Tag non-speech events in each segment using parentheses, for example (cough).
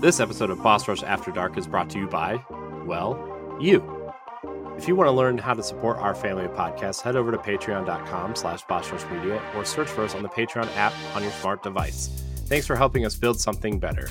This episode of Boss Rush After Dark is brought to you by, well, you. If you want to learn how to support our family of podcasts, head over to patreon.com slash Media or search for us on the Patreon app on your smart device. Thanks for helping us build something better.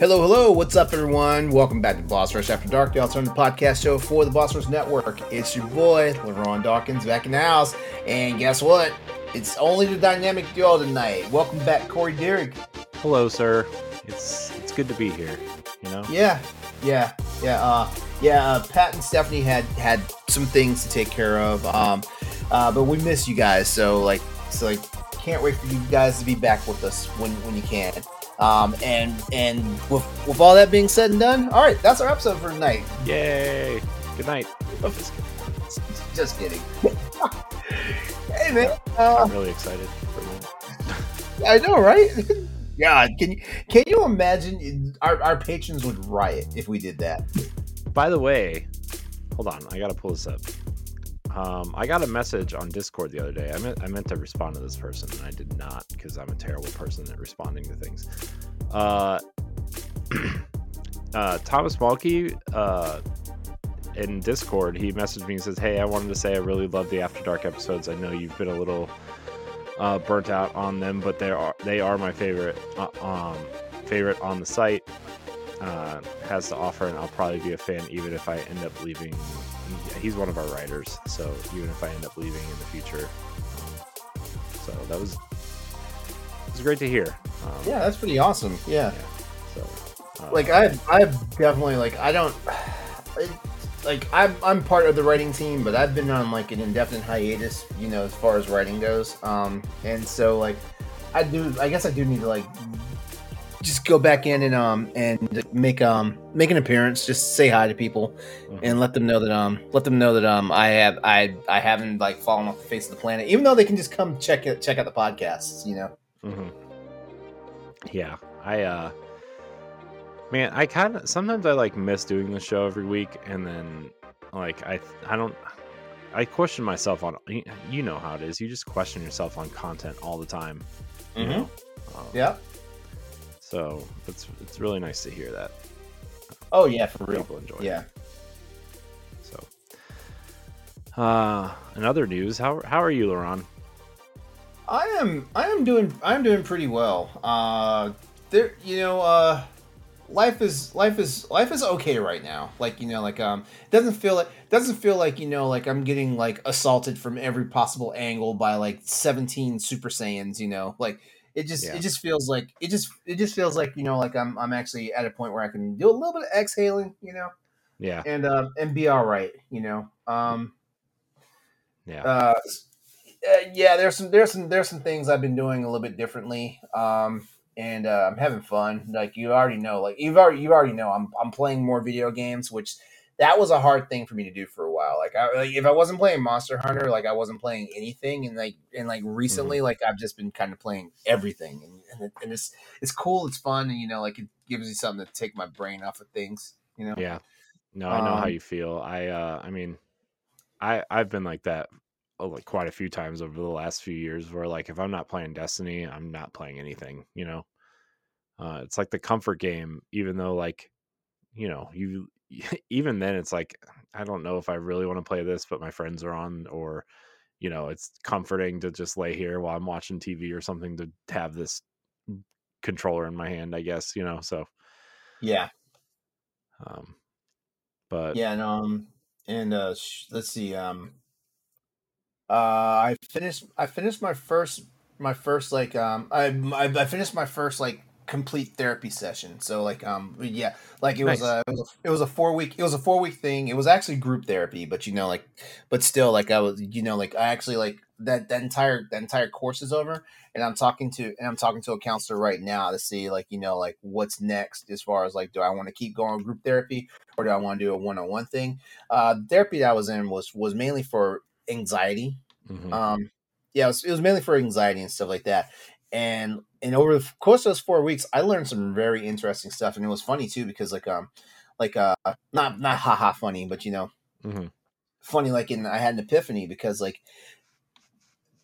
Hello, hello. What's up, everyone? Welcome back to Boss Rush After Dark, the alternative podcast show for the Boss Rush Network. It's your boy, LeRon Dawkins, back in the house. And guess what? It's only the dynamic duo tonight. Welcome back, Corey Derrick. Hello, sir. It's it's good to be here. You know? Yeah, yeah, yeah. Uh, yeah. Uh, Pat and Stephanie had had some things to take care of. Um, uh, but we miss you guys. So like, so like, can't wait for you guys to be back with us when when you can. Um, and and with, with all that being said and done, all right, that's our episode for tonight. Yay! Good night. Just kidding. (laughs) hey man, uh, I'm really excited. I know, right? (laughs) God, can you can you imagine our, our patrons would riot if we did that? By the way, hold on, I gotta pull this up. Um, I got a message on Discord the other day. I meant I meant to respond to this person, and I did not because I'm a terrible person at responding to things. Uh, (clears throat) uh, Thomas Malky uh, in Discord, he messaged me and says, "Hey, I wanted to say I really love the After Dark episodes. I know you've been a little uh, burnt out on them, but they are they are my favorite uh, um, favorite on the site. Uh, has to offer, and I'll probably be a fan even if I end up leaving he's one of our writers. So even if I end up leaving in the future, um, so that was it was great to hear. Um, yeah, that's pretty awesome. Yeah. yeah so, uh, like I, I definitely like I don't. like I'm, I'm part of the writing team, but I've been on like an indefinite hiatus, you know, as far as writing goes. Um, and so like I do, I guess I do need to like just go back in and um and make um make an appearance just say hi to people mm-hmm. and let them know that um let them know that um i have i i haven't like fallen off the face of the planet even though they can just come check it check out the podcasts you know mm-hmm. yeah i uh man i kind of sometimes i like miss doing the show every week and then like i i don't i question myself on you know how it is you just question yourself on content all the time mm-hmm. um, yeah so it's it's really nice to hear that. Oh yeah, for real. People enjoy. Yeah. It. So, uh, in other news, how how are you, LeRon? I am I am doing I'm doing pretty well. Uh, there you know uh, life is life is life is okay right now. Like you know like um it doesn't feel like doesn't feel like you know like I'm getting like assaulted from every possible angle by like 17 Super Saiyans. You know like it just yeah. it just feels like it just it just feels like you know like I'm I'm actually at a point where I can do a little bit of exhaling, you know. Yeah. And uh, and be all right, you know. Um Yeah. Uh, uh, yeah, there's some there's some there's some things I've been doing a little bit differently. Um and uh, I'm having fun. Like you already know, like you've already you already know I'm I'm playing more video games, which that was a hard thing for me to do for a while. Like, I, like if I wasn't playing Monster Hunter, like I wasn't playing anything, and like and like recently, mm-hmm. like I've just been kind of playing everything, and, and, it, and, it's it's cool, it's fun, and you know, like it gives you something to take my brain off of things. You know? Yeah. No, I know um, how you feel. I uh, I mean, I I've been like that oh, like quite a few times over the last few years, where like if I'm not playing Destiny, I'm not playing anything. You know, uh, it's like the comfort game, even though like you know you (laughs) even then it's like I don't know if I really want to play this, but my friends are on, or you know, it's comforting to just lay here while I'm watching TV or something to have this controller in my hand. I guess you know. So yeah. Um, but yeah, and um, and uh, sh- let's see, um, uh, I finished. I finished my first. My first like um, I I, I finished my first like complete therapy session. So like um yeah, like it nice. was a it was a, it was a four week it was a four week thing. It was actually group therapy, but you know like but still like I was you know like I actually like that that entire that entire course is over and I'm talking to and I'm talking to a counselor right now to see like you know like what's next as far as like do I want to keep going group therapy or do I want to do a one-on-one thing. Uh therapy that I was in was was mainly for anxiety. Mm-hmm. Um yeah, it was, it was mainly for anxiety and stuff like that. And and over the course of those four weeks, I learned some very interesting stuff, and it was funny too because like um like uh not not haha funny, but you know hmm funny like in I had an epiphany because like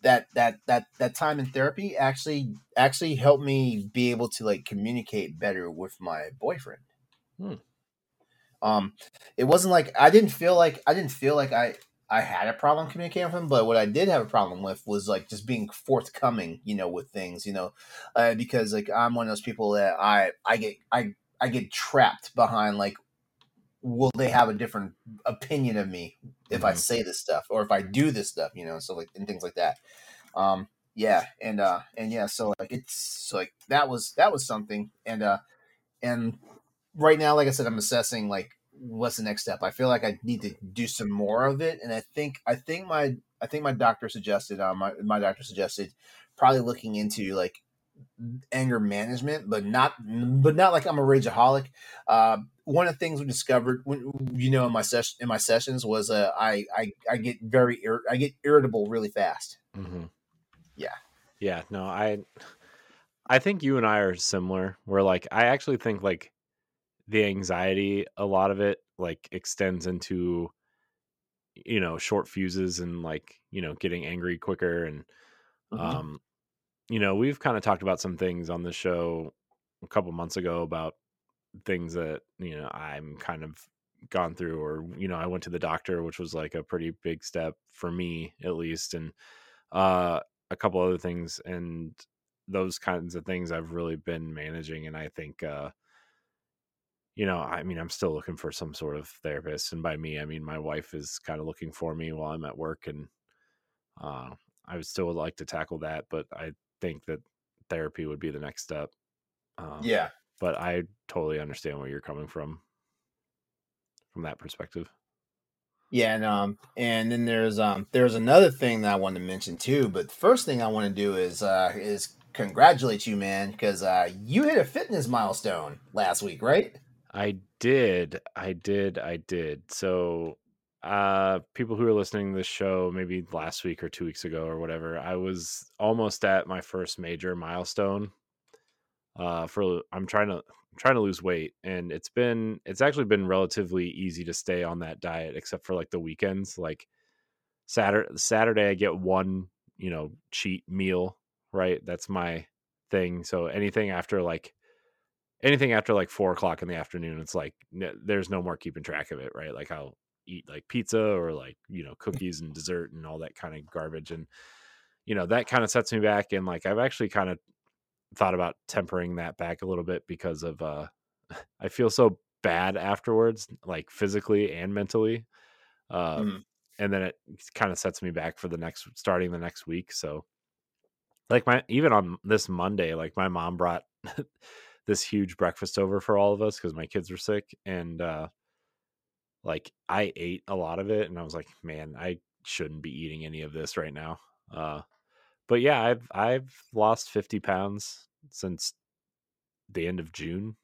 that that that that time in therapy actually actually helped me be able to like communicate better with my boyfriend. Hmm. Um, it wasn't like I didn't feel like I didn't feel like I I had a problem communicating with him, but what I did have a problem with was like just being forthcoming, you know, with things, you know, uh, because like I'm one of those people that I I get I I get trapped behind like, will they have a different opinion of me if I Mhm. say this stuff or if I do this stuff, you know, so like and things like that. Um, yeah, and uh, and yeah, so like it's so like that was that was something, and uh, and right now, like I said, I'm assessing like what's the next step. I feel like I need to do some more of it, and I think I think my I think my doctor suggested uh, my my doctor suggested probably looking into like anger management, but not but not like I'm a rageaholic. Uh, one of the things we discovered, when, you know, in my session in my sessions was uh, I I I get very ir- I get irritable really fast. Mm-hmm. Yeah. Yeah. No, I I think you and I are similar. Where like I actually think like the anxiety, a lot of it like extends into you know short fuses and like you know getting angry quicker and Mhm. um you know we've kind of talked about some things on the show a couple months ago about things that you know I'm kind of gone through or you know I went to the doctor which was like a pretty big step for me at least and uh a couple other things and those kinds of things I've really been managing and I think uh you know I mean I'm still looking for some sort of therapist and by me I mean my wife is kind of looking for me while I'm at work and uh I would still like to tackle that but I think that therapy would be the next step uh, Yeah. but I totally understand where you're coming from from that perspective. Yeah, and um, and then there's um, there's another thing that I want to mention too. But the first thing I want to do is uh, is congratulate you, man, because uh, you hit a fitness milestone last week, right? I did, I did, I did. So, uh, people who are listening to this show, maybe last week or two weeks ago or whatever, I was almost at my first major milestone. Uh, for I'm trying to trying to lose weight, and it's been it's actually been relatively easy to stay on that diet, except for like the weekends. Like Saturday, Saturday, I get one, you know, cheat meal. Right, that's my thing. So anything after like anything after like four o'clock in the afternoon, it's like there's no more keeping track of it. Right, like I'll eat like pizza or like you know (laughs) cookies and dessert and all that kind of garbage, and you know that kind of sets me back. And like I've actually kind of thought about tempering that back a little bit because of uh (laughs) I feel so bad afterwards, like physically and mentally. Uh Mhm. and then it kind of sets me back for the next starting the next week. So like my even on this Monday, like my mom brought (laughs) this huge breakfast over for all of us because my kids were sick and uh like I ate a lot of it and I was like, man, I shouldn't be eating any of this right now. Uh but yeah, I've I've lost 50 pounds since the end of June,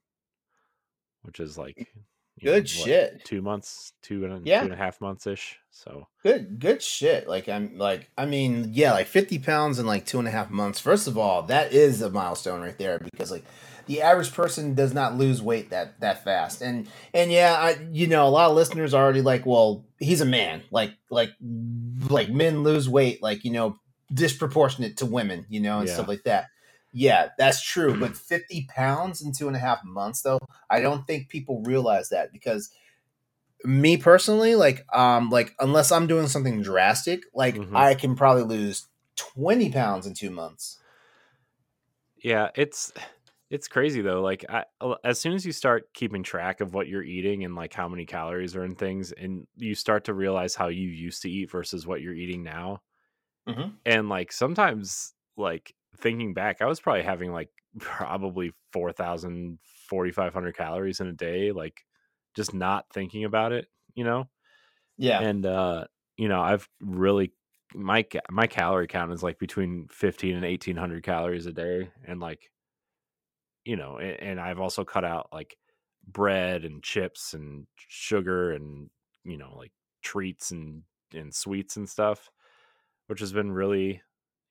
which is like you know Good what shit. two months, two and a, Yeah, and a half months ish. So good good shit. Like I'm like I mean yeah, like fifty pounds in like two and a half months. First of all, that is a milestone right there because like the average person does not lose weight that that fast. And and yeah, I you know a lot of listeners are already like, well, he's a man. Like like like men lose weight like you know disproportionate to women, you know, and yeah, stuff like that. Yeah, that's true. But 50 pounds in two and a half months, though, I don't think people realize that because me personally, like, um, like unless I'm doing something drastic, like hmm I can probably lose 20 pounds in two months. yeah. It's it's crazy though. Like I, as soon as you start keeping track of what you're eating and like how many calories are in things, and you start to realize how you used to eat versus what you're eating now, Mm-hmm. and like sometimes like thinking back, I was probably having like (laughs) probably 4,000, 4,500 calories in a day, like just not thinking about it, you know. Yeah. and uh you know i've really my my calorie count is like between 15 and 1800 calories a day and like you know and, and i've also cut out like bread and chips and sugar and you know like treats and and sweets and stuff which has been really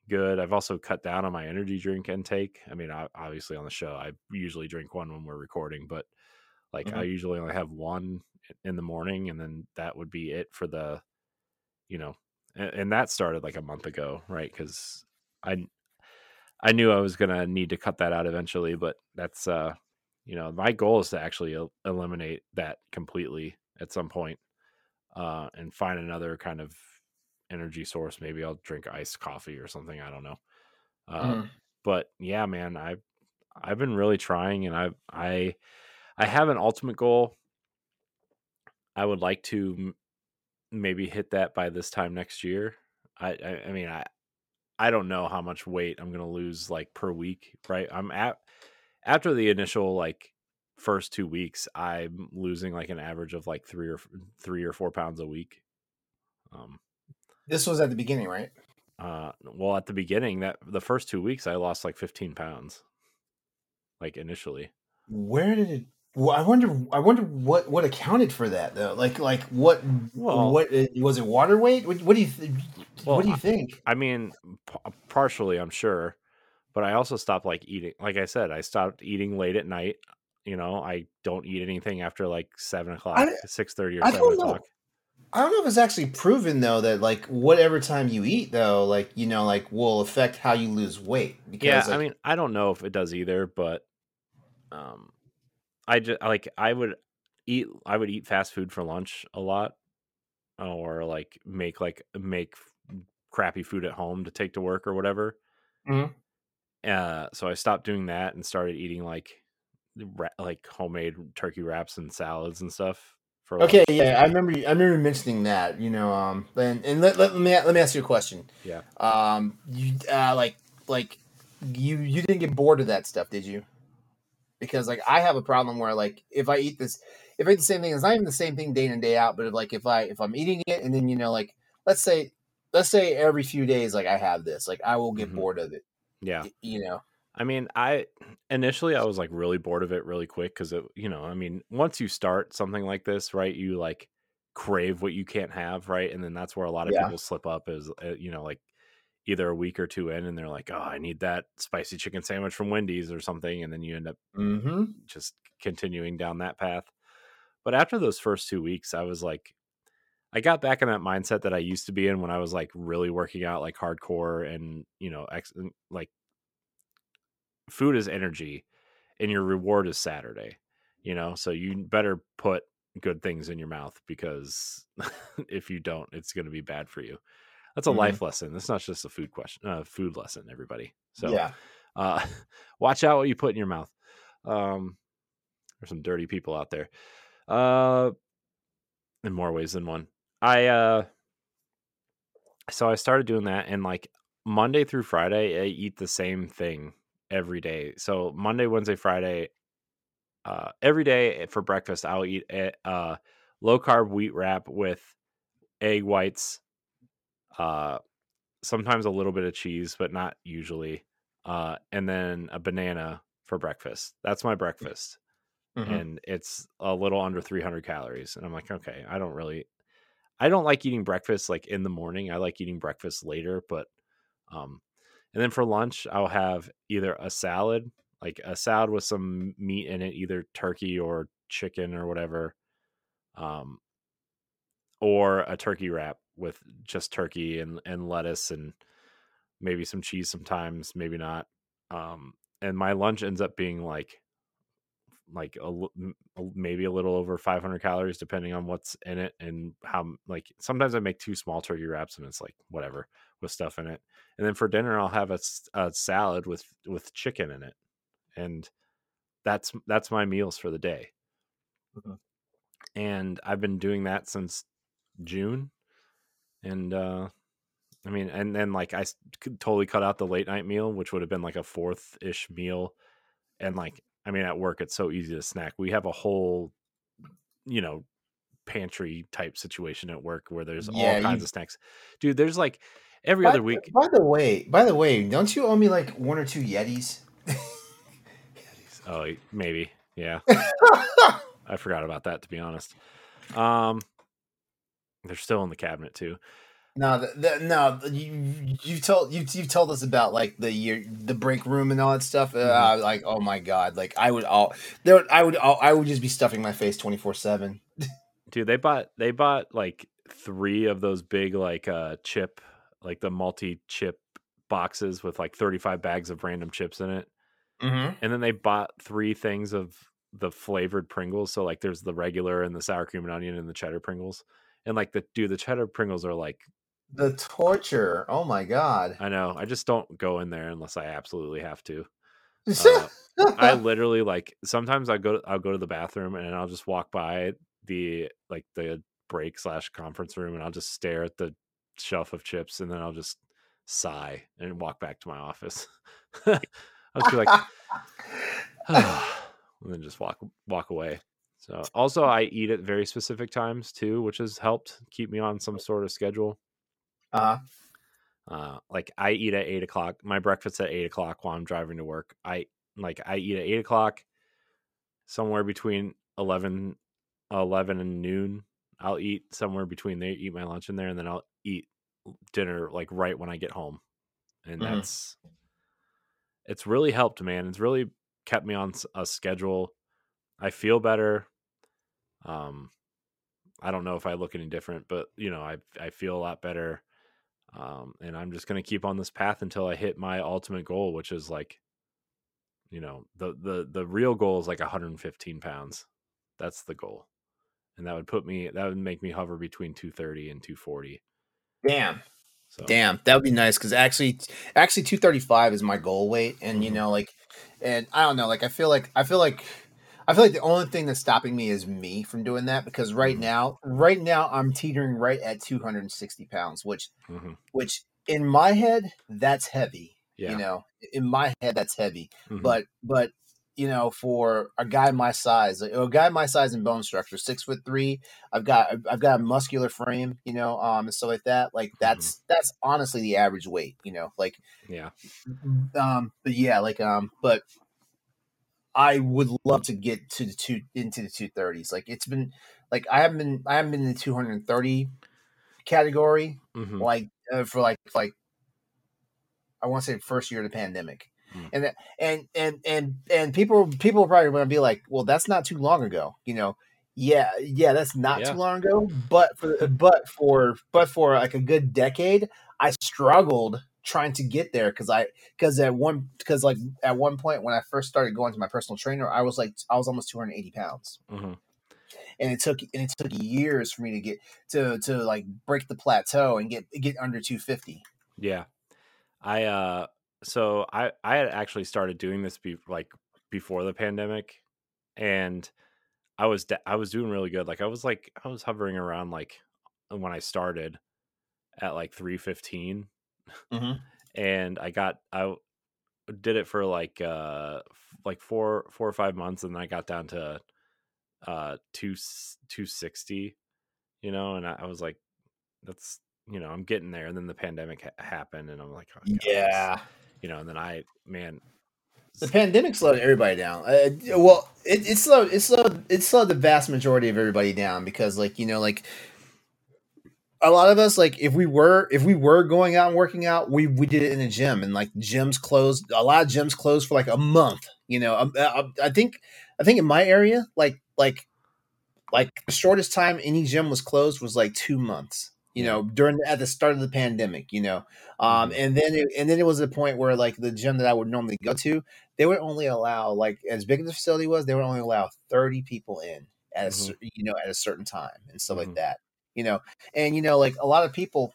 good. I've also cut down on my energy drink intake. I mean, obviously on the show, I usually drink one when we're recording, but like mm-hmm. I usually only have one in the morning, and then that would be it for the, you know, and, and that started like a month ago, right? Because I I knew I was gonna need to cut that out eventually, but that's uh, you know, my goal is to actually el- eliminate that completely at some point, uh, and find another kind of energy source. Maybe I'll drink iced coffee or something. I don't know. Uh, mm. But yeah, man, I I've, I've been really trying, and I I I have an ultimate goal. I would like to m- maybe hit that by this time next year. I, I, I mean I I don't know how much weight I'm gonna lose like per week. Right, I'm at after the initial like first two weeks, I'm losing like an average of like three or three or four pounds a week. Um, this was at the beginning, right? Uh, well, at the beginning, that the first two weeks, I lost like 15 pounds, like initially. Where did it? Well, I wonder. I wonder what what accounted for that though. Like like what well, what uh, was it? Water weight? What, what do you th- well, what do you think? I, I mean, p- partially, I'm sure, but I also stopped like eating. Like I said, I stopped eating late at night. You know, I don't eat anything after like seven o'clock, six thirty or seven o'clock. I don't know if it's actually proven though that like whatever time you eat though, like you know, like will affect how you lose weight. Because, yeah, like, I mean, I don't know if it does either, but um, I just like I would eat I would eat fast food for lunch a lot, or like make like make crappy food at home to take to work or whatever. Mm-hmm. Uh, so I stopped doing that and started eating like like homemade turkey wraps and salads and stuff for okay, yeah, I remember. I remember mentioning that. You know, um, and, and let, let, me let me ask you a question. Yeah. Um, you uh, like like you you didn't get bored of that stuff, did you? Because like I have a problem where like if I eat this, if I eat the same thing, it's not even the same thing day in and day out. But if, like if I if I'm eating it and then you know like let's say let's say every few days like I have this, like I will get mm-hmm. bored of it. Yeah. You know. I mean, I initially I was like really bored of it really quick because it, you know, I mean, once you start something like this, right, you like crave what you can't have, right, and then that's where a lot of yeah. people slip up is, uh, you know, like either a week or two in, and they're like, oh, I need that spicy chicken sandwich from Wendy's or something, and then you end up mm-hmm. just continuing down that path. But after those first two weeks, I was like, I got back in that mindset that I used to be in when I was like really working out like hardcore and you know ex- like food is energy and your reward is Saturday, you know? So you better put good things in your mouth because (laughs) if you don't, it's going to be bad for you. That's a mm-hmm. life lesson. It's not just a food question, uh, food lesson, everybody. So, yeah. uh, (laughs) watch out what you put in your mouth. Um, there's some dirty people out there. Uh, in more ways than one. I, uh, so I started doing that and like Monday through Friday, I eat the same thing every day. So Monday, Wednesday, Friday, uh, every day for breakfast, I'll eat a uh, low carb wheat wrap with egg whites, uh, sometimes a little bit of cheese, but not usually, uh, and then a banana for breakfast. That's my breakfast. Mm-hmm. And it's a little under 300 calories. And I'm like, okay, I don't really, I don't like eating breakfast like in the morning. I like eating breakfast later, but um, and then for lunch, I'll have either a salad, like a salad with some meat in it, either turkey or chicken or whatever, um, or a turkey wrap with just turkey and, and lettuce and maybe some cheese sometimes, maybe not. Um, and my lunch ends up being like like a, maybe a little over 500 calories depending on what's in it and how like sometimes i make two small turkey wraps and it's like whatever with stuff in it and then for dinner i'll have a, a salad with with chicken in it and that's that's my meals for the day mm-hmm. and i've been doing that since june and uh i mean and then like i totally cut out the late night meal which would have been like a fourth ish meal and like I mean, at work, it's so easy to snack. We have a whole, you know, pantry type situation at work where there's yeah, all kinds you... of snacks. Dude, there's like every by, other week. By the way, by the way, don't you owe me like one or two Yetis? oh, maybe. Yeah. (laughs) I forgot about that to be honest. Um, they're still in the cabinet too. No, the, the, no, you you told you you've told us about like the year the break room and all that stuff. Uh, mm-hmm. Like, oh my god, like I would all there, I would all, I would just be stuffing my face twenty four seven. (laughs) Dude, they bought they bought like three of those big like uh chip like the multi chip boxes with like thirty five bags of random chips in it, mm-hmm. and then they bought three things of the flavored Pringles. So like there's the regular and the sour cream and onion and the cheddar Pringles. And like the dude, the cheddar Pringles are like the torture. Oh my god. I know. I just don't go in there unless I absolutely have to. Uh, I (laughs) literally like sometimes I go I'll go to the bathroom and I'll just walk by the like the break slash conference room and I'll just stare at the shelf of chips and then I'll just sigh and walk back to my office. (laughs) (laughs) I'll just be like (laughs) and then just walk walk away. So also I eat at very specific times too, which has helped keep me on some sort of schedule. Uh-huh. Uh, like I eat at eight o'clock. My breakfast at eight o'clock while I'm driving to work. I like I eat at eight o'clock, somewhere between 11, 11 and noon. I'll eat somewhere between there, eat my lunch in there, and then I'll eat dinner like right when I get home. And mm-hmm. that's it's really helped, man. It's really kept me on a schedule. I feel better. Um, I don't know if I look any different, but you know, I I feel a lot better. Um, and I'm just gonna keep on this path until I hit my ultimate goal, which is like, you know, the the the real goal is like 115 pounds. That's the goal, and that would put me that would make me hover between 230 and 240. Damn. So. Damn, that would be nice because actually, actually, 235 is my goal weight, and mm-hmm. you know, like and I don't know, like I feel like I feel like I feel like the only thing that's stopping me is me from doing that because right mm-hmm. now, right now I'm teetering right at 260 pounds, which mm-hmm. which in my head that's heavy. Yeah. You know, in my head that's heavy. Mm-hmm. But but you know, for a guy my size, a guy my size and bone structure, six foot three, I've got I've got a muscular frame, you know, um, and stuff like that. Like that's mm-hmm. that's honestly the average weight, you know. Like yeah, um, but yeah, like um, but I would love to get to the two into the two thirties. Like it's been like I haven't been I haven't been in the two hundred and thirty category mm-hmm. like uh, for like like I want to say first year of the pandemic. Mm. And that, and and and and people people are probably going to be like, well, that's not too long ago, you know. Yeah, yeah, that's not yeah. too long ago. But for but for but for like a good decade, I struggled trying to get there because I because at one because like at one point when I first started going to my personal trainer, I was like I was almost 280 pounds. Mm-hmm. And it took and it took years for me to get to to like break the plateau and get get under 250. Yeah. I uh so I I had actually started doing this be, like before the pandemic, and I was de- I was doing really good. Like I was like I was hovering around like when I started at like three fifteen, mm mm-hmm. (laughs) and I got I did it for like uh like four four or five months, and then I got down to uh two two sixty, you know, and I, I was like, that's you know I'm getting there, and then the pandemic ha- happened, and I'm like, oh, yeah you know, and then I, man, the pandemic slowed everybody down. Uh, well, it, it slowed it slowed it slowed the vast majority of everybody down because, like, you know, like a lot of us, like, if we were if we were going out and working out, we we did it in a gym, and like gyms closed. A lot of gyms closed for like a month. You know, I, um, I, uh, I think I think in my area, like like like the shortest time any gym was closed was like two months you know during at the start of the pandemic you know um mm-hmm. and then it, and then it was a point where like the gym that i would normally go to they would only allow like as big as the facility was they would only allow 30 people in at mm-hmm. a you know at a certain time and stuff mm-hmm. like that you know and you know like a lot of people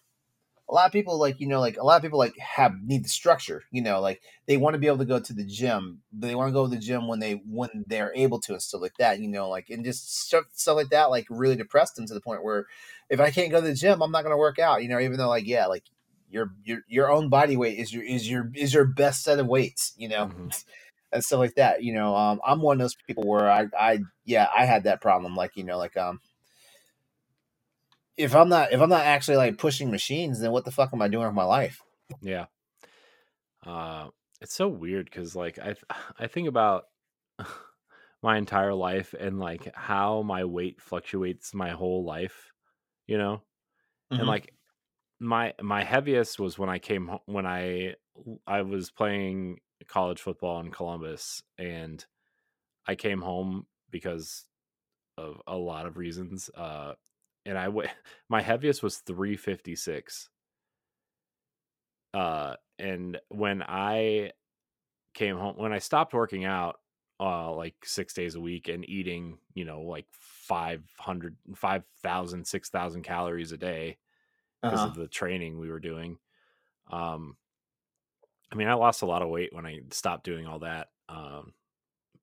a lot of people like you know like a lot of people like have need the structure you know like they want to be able to go to the gym they want to go to the gym when they when they're able to and stuff like that you know like and just stuff, stuff like that like really depressed them to the point where if i can't go to the gym i'm not going to work out you know even though like yeah like your your your own body weight is your is your is your best set of weights you know mm-hmm. (laughs) and stuff like that you know um i'm one of those people where i i yeah i had that problem like you know like um if I'm not if I'm not actually like pushing machines, then what the fuck am I doing with my life? Yeah. Uh it's so weird because like I (sighs) I think about (laughs) my entire life and like how my weight fluctuates my whole life, you know? Mm-hmm. And like my my heaviest was when I came home when I I was playing college football in Columbus and I came home because of a lot of reasons uh and I w- (laughs) my heaviest was 356 uh and when I came home when I stopped working out uh like 6 days a week and eating, you know, like 500 5000 6000 calories a day because Uh-huh. of the training we were doing. Um, I mean, I lost a lot of weight when I stopped doing all that. Um,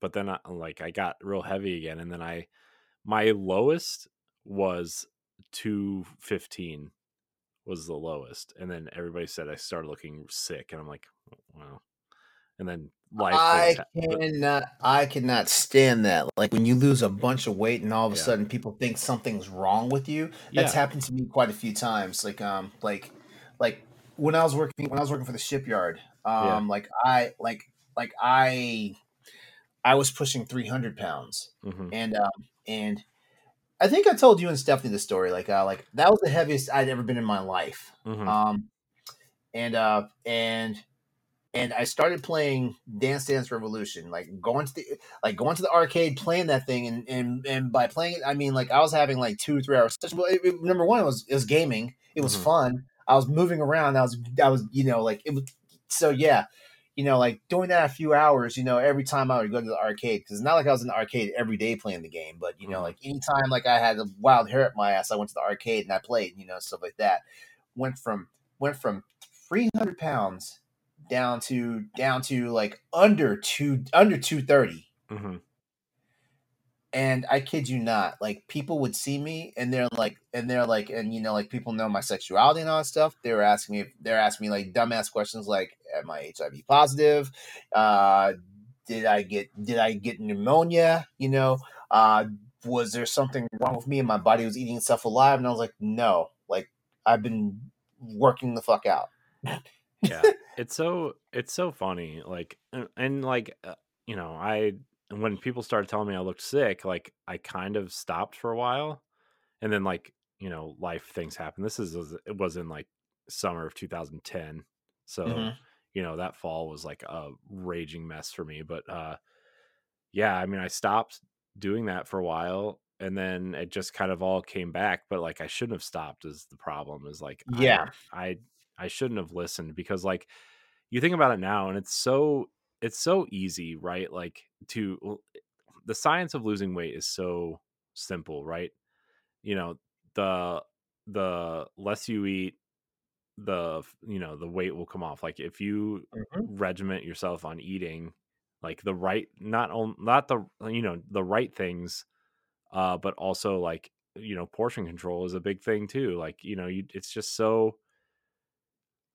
but then, I, like, I got real heavy again, and then I, my lowest was two fifteen was the lowest, and then everybody said I started looking sick, and I'm like, wow. And then life. I cannot I cannot stand that. Like when you lose a bunch of weight and all of a Yeah. sudden people think something's wrong with you. That's Yeah. happened to me quite a few times. Like um like like when I was working when I was working for the shipyard, um Yeah. like I like like I I was pushing 300 pounds mhm, and um and I think I told you and Stephanie the story like uh like that was the heaviest I'd ever been in my life. mhm, Um and uh and and I started playing Dance Dance Revolution, like going to the like going to the arcade, playing that thing, and and and by playing it, I mean like I was having like two three hours. Well, it, it- number one, it was it was gaming. It was Mhm. fun. I was moving around. I was I was you know like it was so yeah, you know like doing that a few hours. You know every time I would go to the arcade because it's not like I was in the arcade every day playing the game, but you know Mhm. like anytime like I had a wild hair up my ass, I went to the arcade and I played. You know stuff like that. Went from went from three hundred pounds down to down to like under two under 230 mhm. And i kid you not like people would see me and they're like and they're like and you know like people know my sexuality and all that stuff they were asking me they're asking me like dumbass questions like am i hiv positive? Uh did i get did i get pneumonia? You know uh was there something wrong with me and my body was eating itself alive? And i was like no like i've been working the fuck out. Yeah it's so it's so funny like and, and like uh, you know i when people started telling me i looked sick like i kind of stopped for a while and then like you know life things happen this is it was in like summer of 2010 so Mhm. you know that fall was like a raging mess for me but uh yeah i mean i stopped doing that for a while and then it just kind of all came back but like i shouldn't have stopped is the problem is like I- Yeah. i i shouldn't have listened because like you think about it now and it's so it's so easy right like to the science of losing weight is so simple right? You know the the less you eat the you know the weight will come off. Like if you Mhm. regiment yourself on eating like the right not on not the you know the right things uh but also like you know portion control is a big thing too. Like you know you it's just so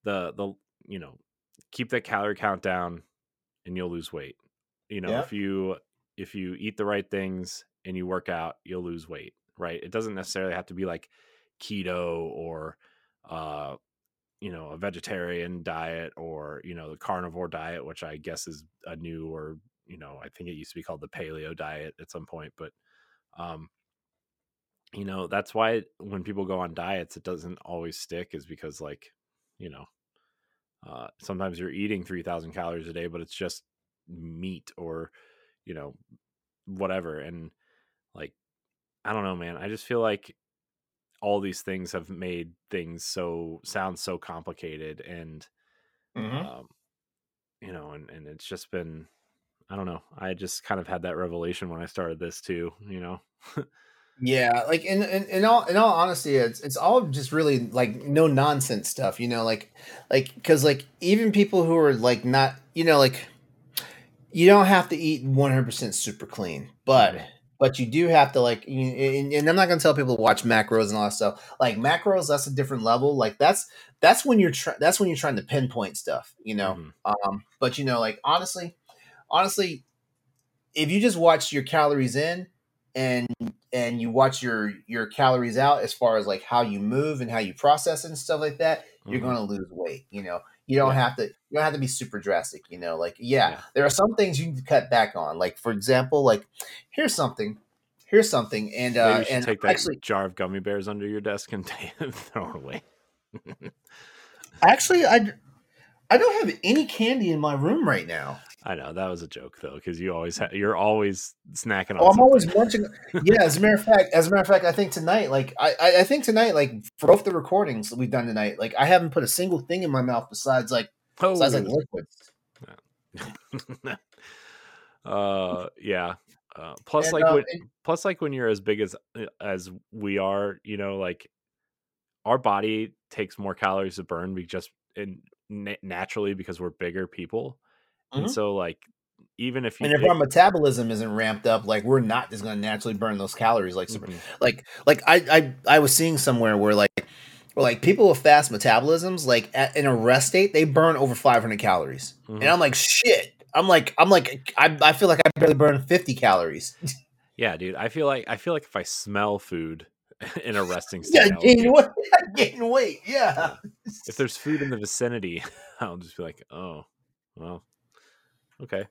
the the you know keep that calorie count down and you'll lose weight you know Yeah. if you if you eat the right things and you work out you'll lose weight right it doesn't necessarily have to be like keto or uh you know a vegetarian diet or you know the carnivore diet which i guess is a new or you know i think it used to be called the paleo diet at some point but um you know that's why when people go on diets it doesn't always stick is because like you know uh sometimes you're eating 3000 calories a day but it's just meat or you know whatever and like i don't know man i just feel like all these things have made things so sound so complicated and Mhm. um you know and and it's just been i don't know i just kind of had that revelation when i started this too you know (laughs) Yeah, like in, in in all in all honesty, it's it's all just really like no nonsense stuff, you know, like like because like even people who are like not, you know, like you don't have to eat one hundred percent super clean, but Mhm. but you do have to like, you, and, and I'm not gonna tell people to watch macros and all that stuff. Like macros, that's a different level. Like that's that's when you're trying that's when you're trying to pinpoint stuff, you know. Mhm. Um, but you know, like honestly, honestly, if you just watch your calories in and and you watch your your calories out as far as like how you move and how you process and stuff like that, you're Mhm. going to lose weight. You know, you don't Yeah. have to you don't have to be super drastic. You know, like yeah, Yeah. there are some things you need to cut back on. Like for example, like here's something, here's something, and maybe uh, and take that actually jar of gummy bears under your desk and (laughs) throw it away Actually, I I don't have any candy in my room right now. I know that was a joke though, because you always ha- you're always snacking. oh, I'm always munching. Yeah, as a matter of fact, as a matter of fact, I think tonight, like I, I think tonight, like for both the recordings that we've done tonight, like I haven't put a single thing in my mouth besides like oh. besides like liquids. (laughs) uh, yeah. Uh, plus, and, like uh, when, plus, like when you're as big as uh, as we are, you know, like our body takes more calories to burn We just in naturally because we're bigger people mm-hmm. and so like even if you and if our metabolism isn't ramped up like we're not just going to naturally burn those calories like super, mm-hmm. like like I, I i was seeing somewhere where like where like people with fast metabolisms like at, in a rest state they burn over 500 calories mm-hmm. and i'm like shit i'm like i'm like I, I feel like i barely burn 50 calories (laughs) yeah dude i feel like i feel like if i smell food (laughs) in a resting state. (laughs) Yeah, gain weight. gain weight. Yeah. If there's food in the vicinity, I'll just be like, oh, well, okay.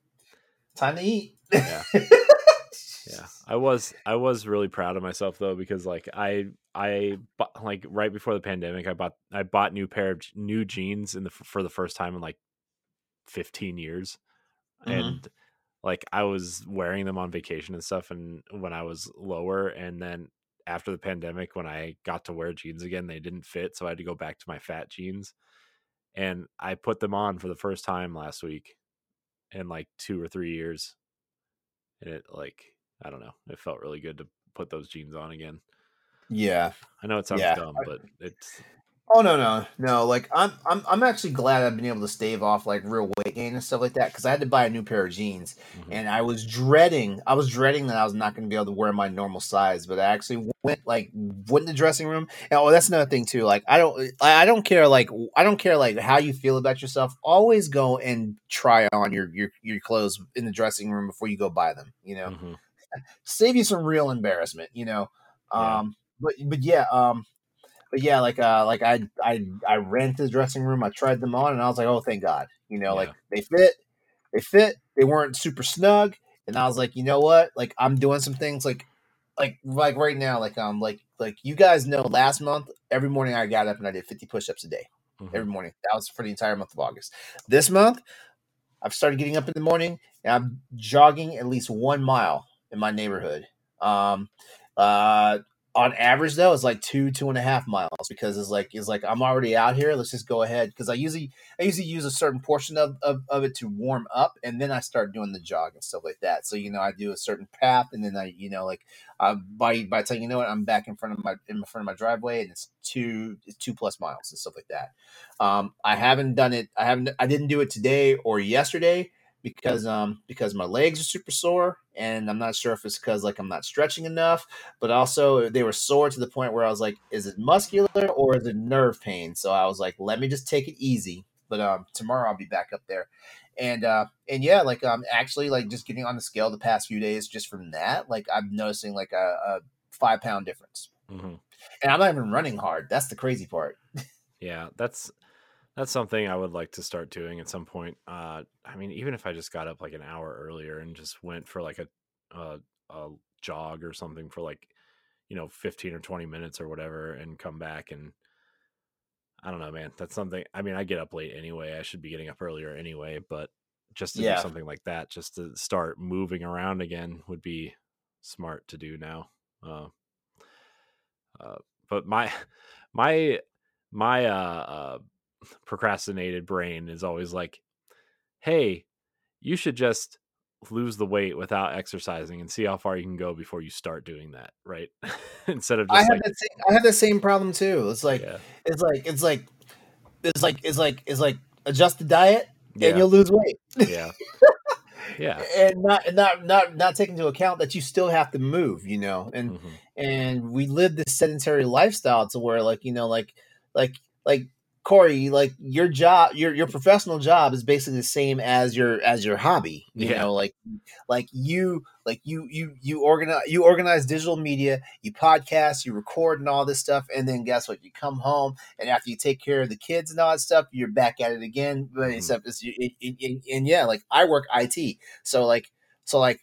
Time to eat. Yeah. (laughs) yeah. I was I was really proud of myself though because like I I bought, like right before the pandemic I bought I bought new pair of new jeans in the for the first time in like 15 years. Mm-hmm. And like I was wearing them on vacation and stuff and when I was lower and then after the pandemic when I got to wear jeans again, they didn't fit, so I had to go back to my fat jeans. And I put them on for the first time last week in like 2 or 3 years. And it like I don't know, it felt really good to put those jeans on again. Yeah. I know it sounds yeah. dumb, but it's Oh no no no! Like I'm I'm I'm actually glad I've been able to stave off like real weight gain and stuff like that because I had to buy a new pair of jeans mm-hmm. and I was dreading I was dreading that I was not going to be able to wear my normal size, but I actually went like went in the dressing room. And, oh, that's another thing too. Like I don't I don't care like I don't care like how you feel about yourself. Always go and try on your your your clothes in the dressing room before you go buy them. You know, mm-hmm. (laughs) save you some real embarrassment. You know, um, but but yeah, um, but yeah, like uh, like I I I ran to the dressing room. I tried them on, and I was like, oh, thank God. You know, yeah. like they fit, they fit. They weren't super snug, and I was like, you know what? Like I'm doing some things like like like right now, like um like like you guys know, last month every morning I got up and I did 50 push-ups a day mm-hmm. every morning. That was for the entire month of August. This month, I've started getting up in the morning and I'm jogging at least one mile in my neighborhood. Um, uh, on average though it's like two two and a half miles because it's like it's like i'm already out here let's just go ahead because i usually i usually use a certain portion of, of, of it to warm up and then i start doing the jog and stuff like that. So you know i do a certain path and then i you know like uh, by by telling you know what i'm back in front of my in front of my driveway and it's two it's two plus miles and stuff like that. Um i haven't done it i haven't i didn't do it today or yesterday because um because my legs are super sore and I'm not sure if it's because like I'm not stretching enough, but also they were sore to the point where I was like, is it muscular or is it nerve pain? So I was like, let me just take it easy. But um tomorrow I'll be back up there. And uh and yeah, like um actually like just getting on the scale the past few days just from that, like I'm noticing like a, a five pound difference. Mm-hmm. And I'm not even running hard. That's the crazy part. yeah, that's that's something I would like to start doing at some point. Uh, I mean, even if I just got up like an hour earlier and just went for like a, a, a jog or something for like, you know, 15 or 20 minutes or whatever and come back and I don't know, man. That's something. I mean, I get up late anyway. I should be getting up earlier anyway, but just to yeah. do something like that, just to start moving around again would be smart to do now. Uh, uh, but my, (laughs) my, my, uh, uh procrastinated brain is always like, hey, you should just lose the weight without exercising and see how far you can go before you start doing that, right? (laughs) Instead of just I have like, the same, I have the same problem too. It's like yeah. it's like it's like it's like it's like it's like adjust the diet yeah. and you'll lose weight. Yeah. (laughs) yeah. and not not not not taking into account that you still have to move, you know. And mm-hmm. and we live this sedentary lifestyle to where like, you know, like like like Corey, like your job, your your professional job is basically the same as your as your hobby. You yeah. know, like like you like you you you organize you organize digital media, you podcast, you record and all this stuff, and then guess what? You come home and after you take care of the kids and all that stuff, you're back at it again. But mm-hmm. except it's it, it, it, and yeah, like I work IT, so like so like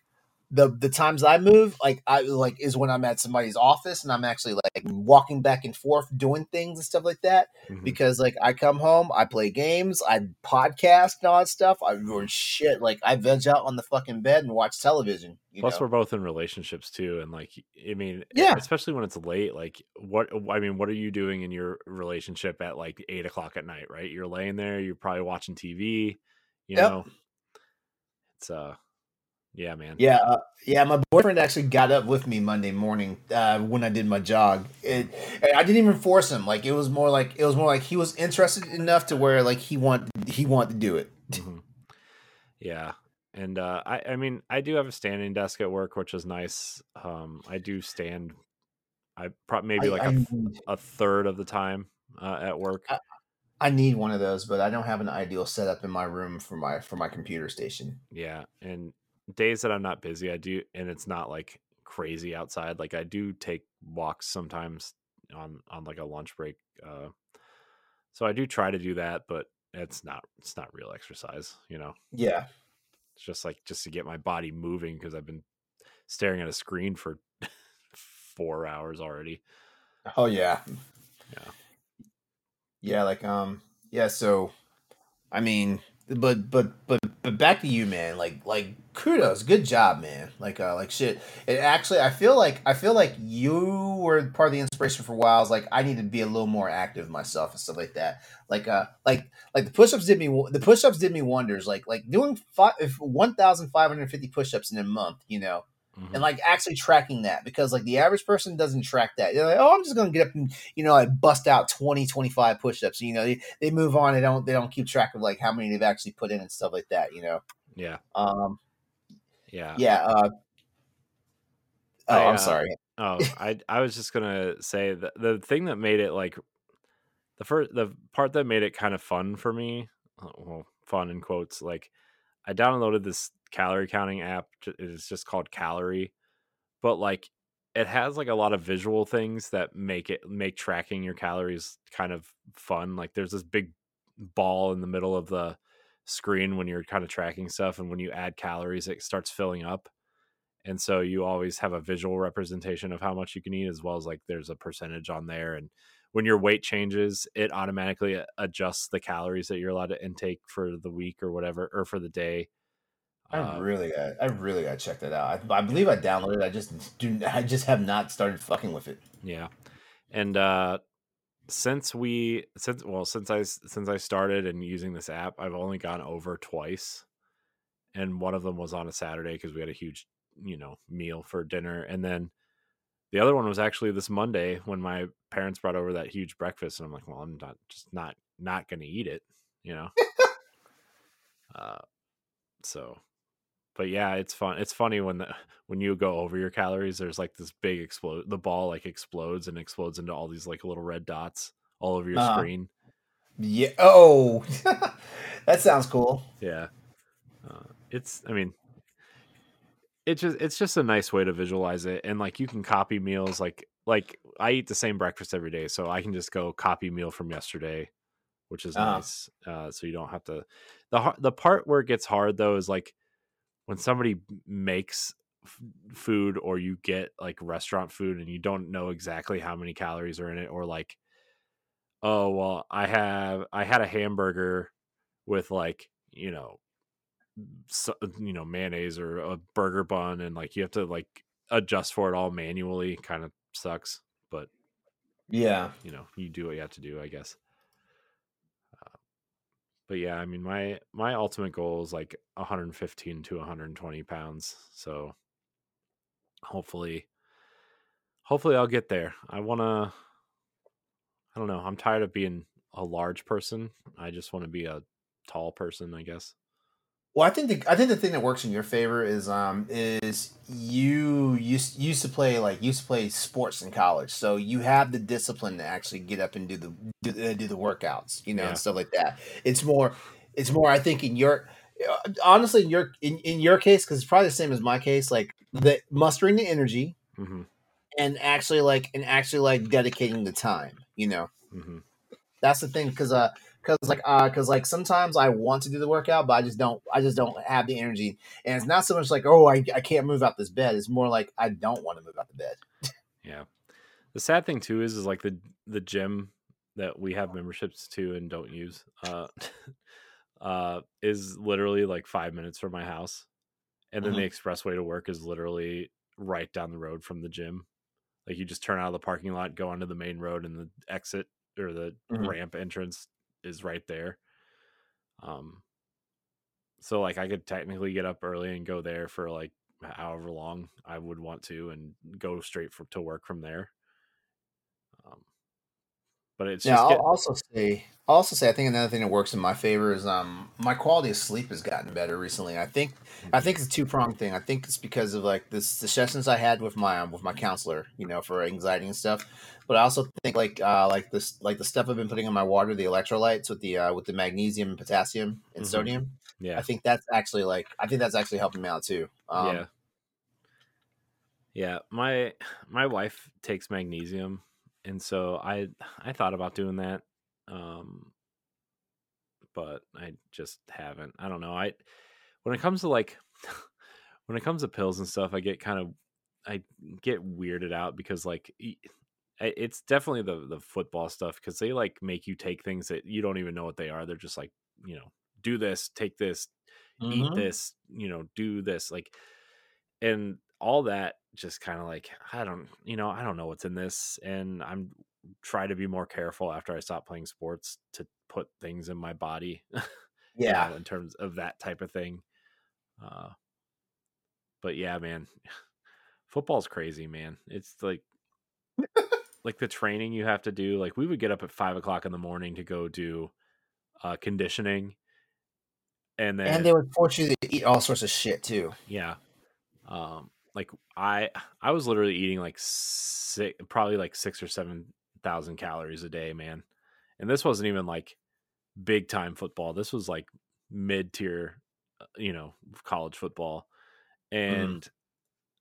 the the times I move, like I like is when I'm at somebody's office and I'm actually like walking back and forth doing things and stuff like that. Mm-hmm. Because like I come home, I play games, I podcast and all that stuff. I or shit, like I veg out on the fucking bed and watch television. Plus, know? we're both in relationships too, and like I mean, yeah, especially when it's late. Like, what I mean, what are you doing in your relationship at like eight o'clock at night? Right, you're laying there, you're probably watching TV. You yep. know, it's uh yeah, man. Yeah, uh, yeah. My boyfriend actually got up with me Monday morning uh, when I did my jog. It, I didn't even force him. Like it was more like it was more like he was interested enough to where like he want he wanted to do it. Mm-hmm. Yeah, and uh, I I mean I do have a standing desk at work, which is nice. Um, I do stand. I probably maybe like a third of the time uh, at work. I, I need one of those, but I don't have an ideal setup in my room for my for my computer station. Yeah, and days that I'm not busy, I do, and it's not like crazy outside. Like I do take walks sometimes on on like a lunch break. Uh, so I do try to do that, but it's not it's not real exercise, you know. Yeah, it's just like just to get my body moving because I've been staring at a screen for (laughs) four hours already. Oh yeah, yeah, yeah. Like um, yeah. So, I mean, but but but but back to you, man. Like like kudos, good job, man. Like uh like shit. It actually I feel like I feel like you were part of the inspiration for a while. Like I need to be a little more active myself and stuff like that. Like uh like like the push-ups did me the push-ups did me wonders. Like like doing five, if 1550 push-ups in a month, you know mm-hmm. and like actually tracking that because like the average person doesn't track that. They're like, oh, I'm just gonna get up and you know like bust out 20, 25 push-ups. You know, they, they move on. They don't they don't keep track of like how many they've actually put in and stuff like that. You know. Yeah. Um. Yeah. Yeah. Uh, oh, I, am uh, sorry. oh, (laughs) I I was just gonna say that the thing that made it like the first the part that made it kind of fun for me, uh, well, fun in quotes, like I downloaded this calorie counting app. It's just called Calorie, but like it has like a lot of visual things that make it make tracking your calories kind of fun. Like there's this big ball in the middle of the screen when you're kind of tracking stuff, and when you add calories, it starts filling up. And so you always have a visual representation of how much you can eat, as well as like there's a percentage on there. And when your weight changes, it automatically adjusts the calories that you're allowed to intake for the week or whatever, or for the day. I uh, really got. I really got to check that out. I, I, believe I downloaded. I just do. I just have not started fucking with it. Yeah, and uh, since we since well since I since I started and using this app, I've only gone over twice, and one of them was on a Saturday because we had a huge you know meal for dinner, and then the other one was actually this Monday when my parents brought over that huge breakfast, and I'm like, well, I'm not just not not going to eat it, you know. (laughs) uh, so but yeah, it's fun. It's funny when the when you go over your calories, there's like this big explode. The ball like explodes and explodes into all these like little red dots all over your uh, screen. Yeah. Oh, (laughs) that sounds cool. Yeah. Uh, it's. I mean, it's just it's just a nice way to visualize it, and like you can copy meals. Like like I eat the same breakfast every day, so I can just go copy meal from yesterday, which is uh nice. Uh, so you don't have to. the The part where it gets hard though is like when somebody makes f- food or you get like restaurant food and you don't know exactly how many calories are in it or like oh well i have i had a hamburger with like you know you know mayonnaise or a burger bun and like you have to like adjust for it all manually kind of sucks but yeah you know you do what you have to do i guess uh, but yeah, I mean my my ultimate goal is like 115 to 120 pounds. So hopefully hopefully I'll get there. I want to I don't know. I'm tired of being a large person. I just want to be a tall person, I guess. Well, I think the I think the thing that works in your favor is um is you used used to play like used to play sports in college, so you have the discipline to actually get up and do the do, uh, do the workouts, you know, yeah. and stuff like that. It's more it's more I think in your uh, honestly in your in, in your case because it's probably the same as my case, like the mustering the energy mm-hmm. and actually like and actually like dedicating the time, you know. Mm-hmm. That's the thing because uh because like uh because like sometimes I want to do the workout, but I just don't I just don't have the energy. And it's not so much like oh I, I can't move out this bed. It's more like I don't want to move out the bed. yeah. The sad thing too is is like the the gym that we have memberships to and don't use uh (laughs) uh is literally like five minutes from my house. And then Mhm. the expressway to work is literally right down the road from the gym. Like you just turn out of the parking lot, go onto the main road, and the exit or the Mhm. ramp entrance is right there. Um, so like I could technically get up early and go there for like however long I would want to, and go straight for, to work from there. But it's Yeah, just I'll get, also say I'll also say I think another thing that works in my favor is um my quality of sleep has gotten better recently. I think I think it's a two pronged thing. I think it's because of like this the sessions I had with my um, with my counselor, you know, for anxiety and stuff. But I also think like uh like this like the stuff I've been putting in my water, the electrolytes with the uh with the magnesium and potassium and Mhm. sodium. yeah, I think that's actually like I think that's actually helping me out too. Um, yeah, yeah. My my wife takes magnesium, and so I I thought about doing that, um, but I just haven't. I don't know. I when it comes to like (laughs) when it comes to pills and stuff, I get kind of I get weirded out because like it's definitely the the football stuff because they like make you take things that you don't even know what they are. They're just like you know do this, take this, eat mhm. this, you know, do this, like, and all that just kind of like I don't, you know, I don't know what's in this, and I'm try to be more careful after I stop playing sports to put things in my body, (laughs) you Yeah. know, in terms of that type of thing. Uh, but yeah, man, (sighs) football's crazy, man. It's like (laughs) like the training you have to do. Like we would get up at five o'clock in the morning to go do uh, conditioning, and then And they would force you to eat all sorts of shit too. yeah, um, like I I was literally eating like six, probably like six or seven thousand calories a day, man. And this wasn't even like big time football. This was like mid tier, uh, you know, college football. Mm. And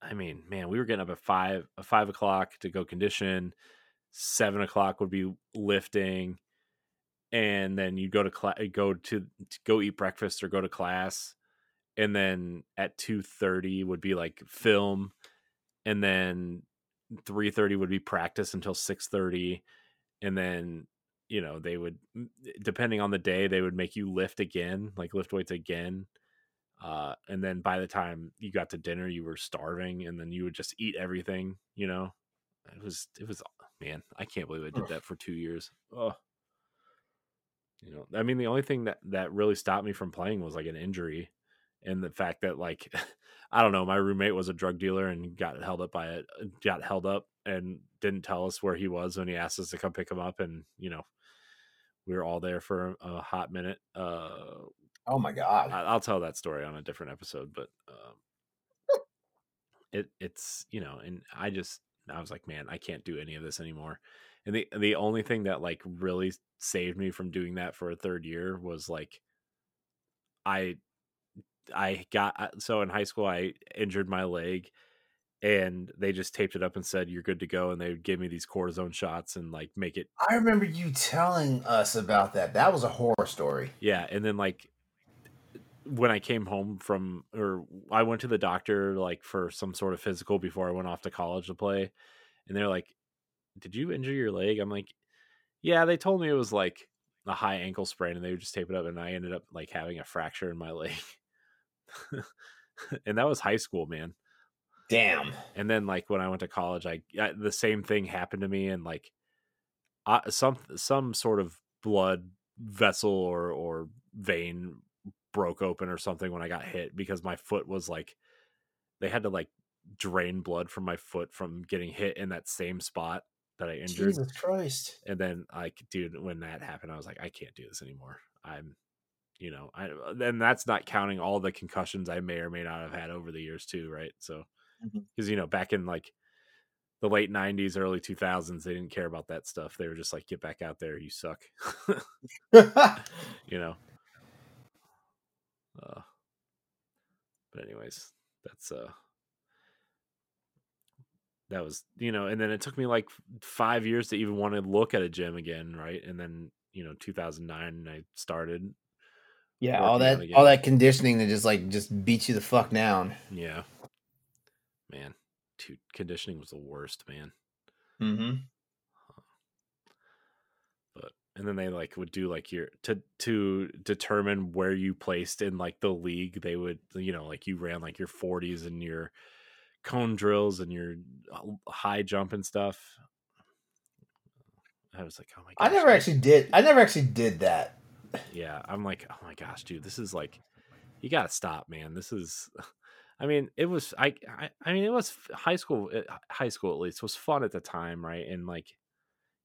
I mean, man, we were getting up at five uh, five o'clock to go condition. Seven o'clock would be lifting, and then you go to class, uh, go to, to go eat breakfast or go to class, and then at two thirty would be like film, and then three thirty would be practice until six thirty, and then you know they would depending on the day they would make you lift again, like lift weights again. Uh, and then by the time you got to dinner, you were starving, and then you would just eat everything. You know, it was it was man, I can't believe I did Ugh. that for two years. Oh, you know, I mean, the only thing that that really stopped me from playing was like an injury, and the fact that like (laughs) I don't know, my roommate was a drug dealer and got held up by it, got held up and didn't tell us where he was when he asked us to come pick him up, and you know, we were all there for a hot minute. Uh, Oh my god. I- I'll tell that story on a different episode, but um, it it's you know, and I just I was like, man, I can't do any of this anymore. And the the only thing that like really saved me from doing that for a third year was like I I got uh, so in high school I injured my leg and they just taped it up and said you're good to go and they would give me these cortisone shots and like make it I remember you telling us about that. That was a horror story. yeah and then like when i came home from or i went to the doctor like for some sort of physical before i went off to college to play and they're like did you injure your leg i'm like yeah they told me it was like a high ankle sprain and they would just tape it up and i ended up like having a fracture in my (laughs) leg (laughs) and that was high school man Damn. and then like when i went to college i, I the same thing happened to me and like uh, some some sort of blood vessel or or vein broke open or something when i got hit because my foot was like they had to like drain blood from my foot from getting hit in that same spot that i injured Jesus Christ. and then like dude when that happened i was like i can't do this anymore i'm you know i and that's not counting all the concussions i may or may not have had over the years too right? So because you know back in like the late 90s early 2000s they didn't care about that stuff. They were just like get back out there you suck. (laughs) (laughs) You know? Uh, but anyways that's uh that was you know and then it took me like five years to even want to look at a gym again right? And then you know 2009 I started. Yeah, all that all that conditioning that just like just beats you the fuck down. Yeah, man, dude, conditioning was the worst, man. Mm-hmm. But and then they like would do like your to to determine where you placed in like the league. They would you know like you ran like your 40s and your cone drills and your uh, high jump and stuff. I was like, oh my god. I never actually did. I never actually did that. Yeah, I'm like, oh my gosh, dude, this is like, you gotta stop, man. This is, (laughs) I mean, it was, I, I, I mean, it was high school, eh, high school at least was fun at the time, right? And like,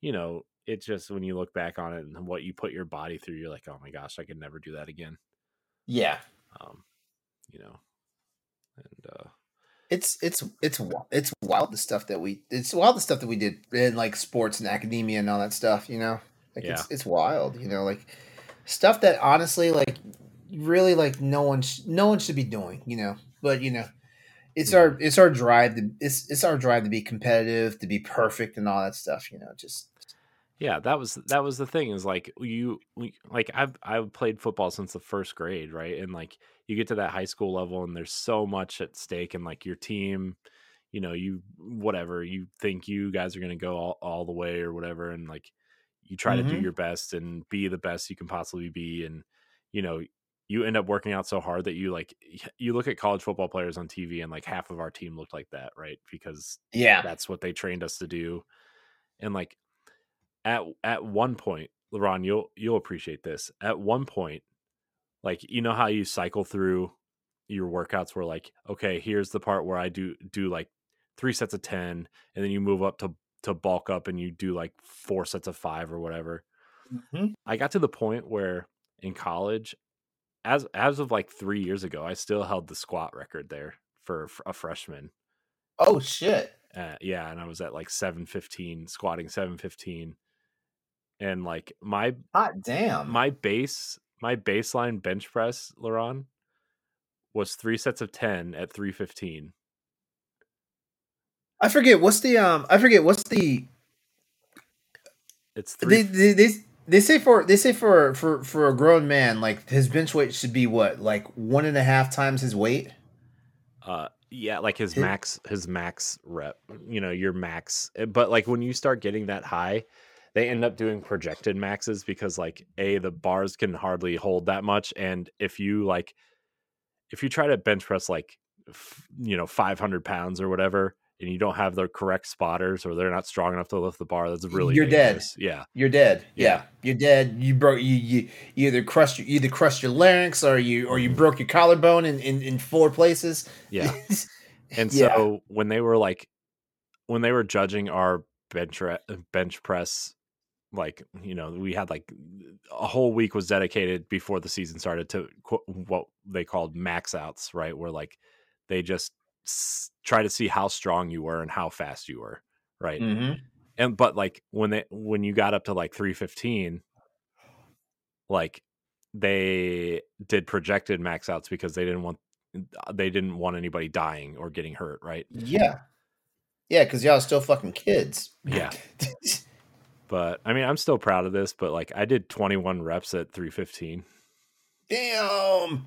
you know, it just when you look back on it and what you put your body through, you're like, oh my gosh, I could never do that again. Yeah. Um, you know, and uh, it's it's it's it's wild the stuff that we it's wild the stuff that we did in like sports and academia and all that stuff. You know, like yeah. it's it's wild. You know, like stuff that honestly like really like no one sh- no one should be doing. You know, but you know. It's our it's our drive to it's it's our drive to be competitive to be perfect and all that stuff you know just yeah, that was that was the thing is like you like I've I've played football since the first grade, right? And like you get to that high school level and there's so much at stake and like your team, you know, you whatever, you think you guys are going to go all, all the way or whatever and like you try mm-hmm. to do your best and be the best you can possibly be and you know, you end up working out so hard that you like you look at college football players on TV and like half of our team looked like that, right? Because yeah, that's what they trained us to do. And like at at one point, LeRon, you'll you'll appreciate this. At one point, like you know how you cycle through your workouts where like, okay, here's the part where I do do like three sets of ten, and then you move up to to bulk up and you do like four sets of five or whatever. Mm-hmm. I got to the point where in college, as as of like three years ago, I still held the squat record there for a freshman. Oh shit! Uh, yeah, and I was at like seven fifteen, squatting seven fifteen, and like my hot damn my base my baseline bench press LeRon was three sets of 10 at 315 I forget what's the um I forget what's the it's three. they, they, they, they say for they say for for for a grown man like his bench weight should be what like one and a half times his weight? Uh yeah like his, max his max rep you know your max eh, but like when you start getting that high they end up doing projected maxes because like a the bars can hardly hold that much and if you like if you try to bench press like f- you know 500 pounds or whatever and you don't have the correct spotters or they're not strong enough to lift the bar that's really you're dangerous. dead yeah you're dead yeah. yeah. you're dead you broke you, you you either crushed you either crushed your larynx or you or you mm-hmm. broke your collarbone in in, in four places yeah (laughs) and so yeah. when they were like when they were judging our bench bench press like you know we had like a whole week was dedicated before the season started to what they called max outs right where like they just try to see how strong you were and how fast you were right mm-hmm. and but like when they when you got up to like 315 like they did projected max outs because they didn't want they didn't want anybody dying or getting hurt right yeah yeah because y'all still fucking kids (laughs) yeah (laughs) But I mean, I'm still proud of this. But like, I did 21 reps at 315. Damn.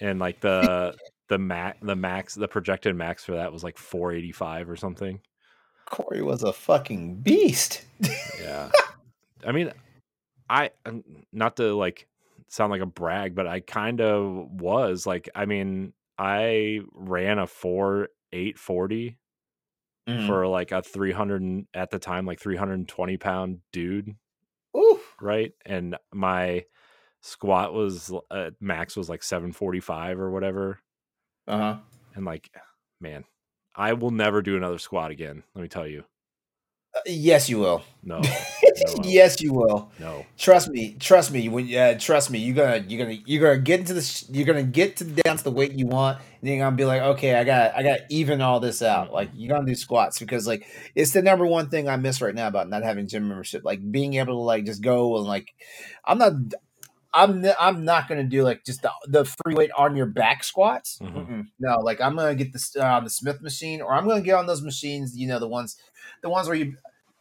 And like the the max the max the projected max for that was like 485 or something. Corey was a fucking beast. yeah. I mean, I not to like sound like a brag, but I kind of was like. I mean, I ran a four eight forty mm. for like a 300 at the time like 320 pound dude Oof. right and my squat was uh, max was like 745 or whatever uh-huh and like man i will never do another squat again let me tell you uh, yes, you will. No. (laughs) no yes, you will. No. Trust me. Trust me. When uh, trust me, you're gonna you're gonna you're gonna get into the you're gonna get to down to the weight you want, and you're gonna be like, okay, I got I got even all this out. Like you're gonna do squats because like it's the number one thing I miss right now about not having gym membership. Like being able to like just go and like I'm not I'm I'm not gonna do like just the, the free weight on your back squats. Mm-hmm. No, like I'm gonna get the uh, the Smith machine, or I'm gonna get on those machines. You know, the ones, the ones where you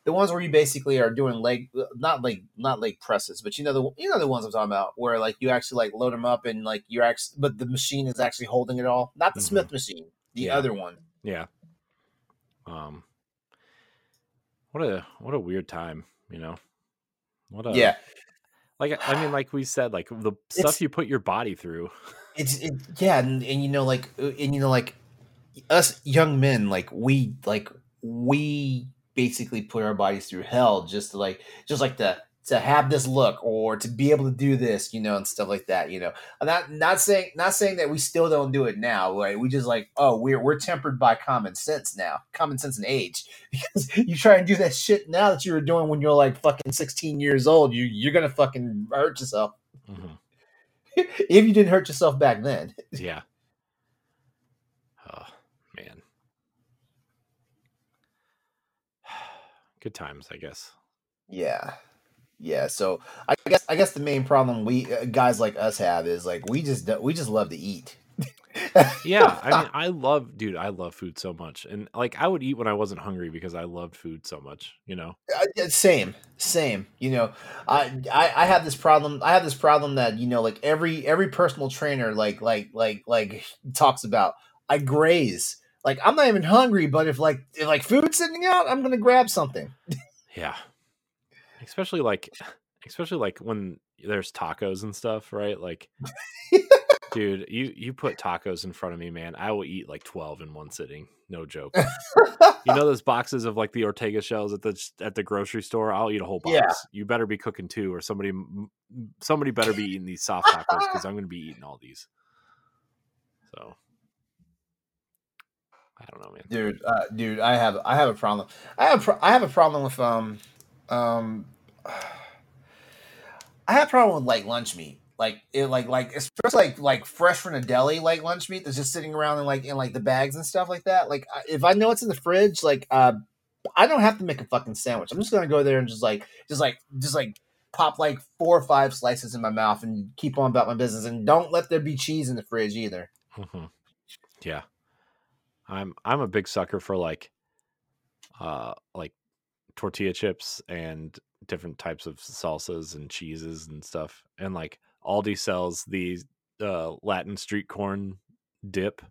the ones where you basically are doing leg, not like not leg presses, but you know the you know the ones I'm talking about, where like you actually like load them up and like you're actually, but the machine is actually holding it all, not the mm-hmm. Smith machine, the yeah. other one. Yeah. Um. What a what a weird time, you know. What a yeah. Like I mean, like we said, like the (sighs) stuff you put your body through. It's it, yeah, and, and you know, like uh, and you know, like us young men, like we like we basically put our bodies through hell just to like just like to to have this look or to be able to do this, you know, and stuff like that, you know. I'm not not saying not saying that we still don't do it now, right? We just like, oh, we're we're tempered by common sense now, common sense and age, (laughs) because you try and do that shit now that you were doing when you're like fucking 16 years old, you you're gonna fucking hurt yourself. Mm-hmm. (laughs) if you didn't hurt yourself back then. (laughs) Yeah. Oh man. (sighs) Good times, I guess. Yeah. Yeah, so I guess I guess the main problem we uh, guys like us have is like we just we just love to eat. yeah, I mean, (laughs) I love, dude, I love food so much, and like I would eat when I wasn't hungry because I loved food so much. You know, uh, same, same. You know, I, I I have this problem. I have this problem that you know, like every every personal trainer, like like like like talks about. I graze like I'm not even hungry, but if like if like food's sitting out, I'm gonna grab something. yeah, especially like (laughs) especially like when there's tacos and stuff, right? Like, (laughs) dude, you you put tacos in front of me, man, I will eat like twelve in one sitting. No joke. you know (laughs) those boxes of like the Ortega shells at the at the grocery store? I'll eat a whole box. Yeah. You better be cooking two, or somebody somebody better be eating these soft tacos because I'm going to be eating all these. So I don't know, man. Dude, uh, dude, I have I have a problem. I have pro- I have a problem with um um I have a problem with like lunch meat. Like it like like especially like like fresh from a deli like lunch meat that's just sitting around in like in like the bags and stuff like that. Like if I know it's in the fridge, like uh I don't have to make a fucking sandwich. I'm just gonna go there and just like just like just like pop like four or five slices in my mouth and keep on about my business. And don't let there be cheese in the fridge either. Mm-hmm. Yeah. I'm I'm a big sucker for like uh like tortilla chips and different types of salsas and cheeses and stuff. And like Aldi sells the uh Latin street corn dip.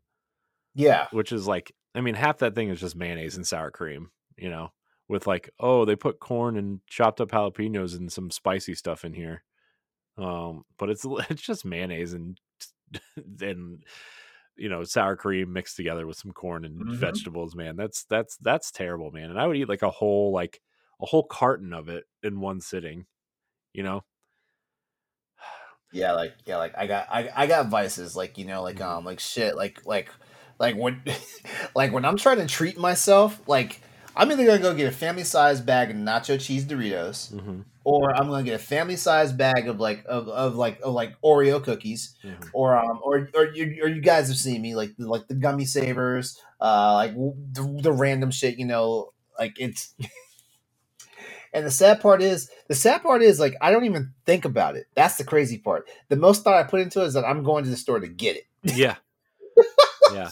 Yeah. Which is like I mean half that thing is just mayonnaise and sour cream, you know, with like oh they put corn and chopped up jalapenos and some spicy stuff in here. Um but it's (laughs) it's just mayonnaise and (laughs) and you know sour cream mixed together with some corn and mm-hmm. vegetables man that's that's that's terrible man and i would eat like a whole like a whole carton of it in one sitting you know yeah like yeah like i got i, I got vices like you know like mm-hmm. um like shit like like like when (laughs) like when i'm trying to treat myself like i'm either gonna go get a family size bag of nacho cheese doritos mm-hmm or I'm gonna get a family size bag of like of, of like of like Oreo cookies, mm-hmm. or um or or you or you guys have seen me like like the gummy savers, uh like the, the random shit, you know, like it's. (laughs) and the sad part is the sad part is like I don't even think about it. That's the crazy part. The most thought I put into it is that I'm going to the store to get it. (laughs) Yeah. yeah.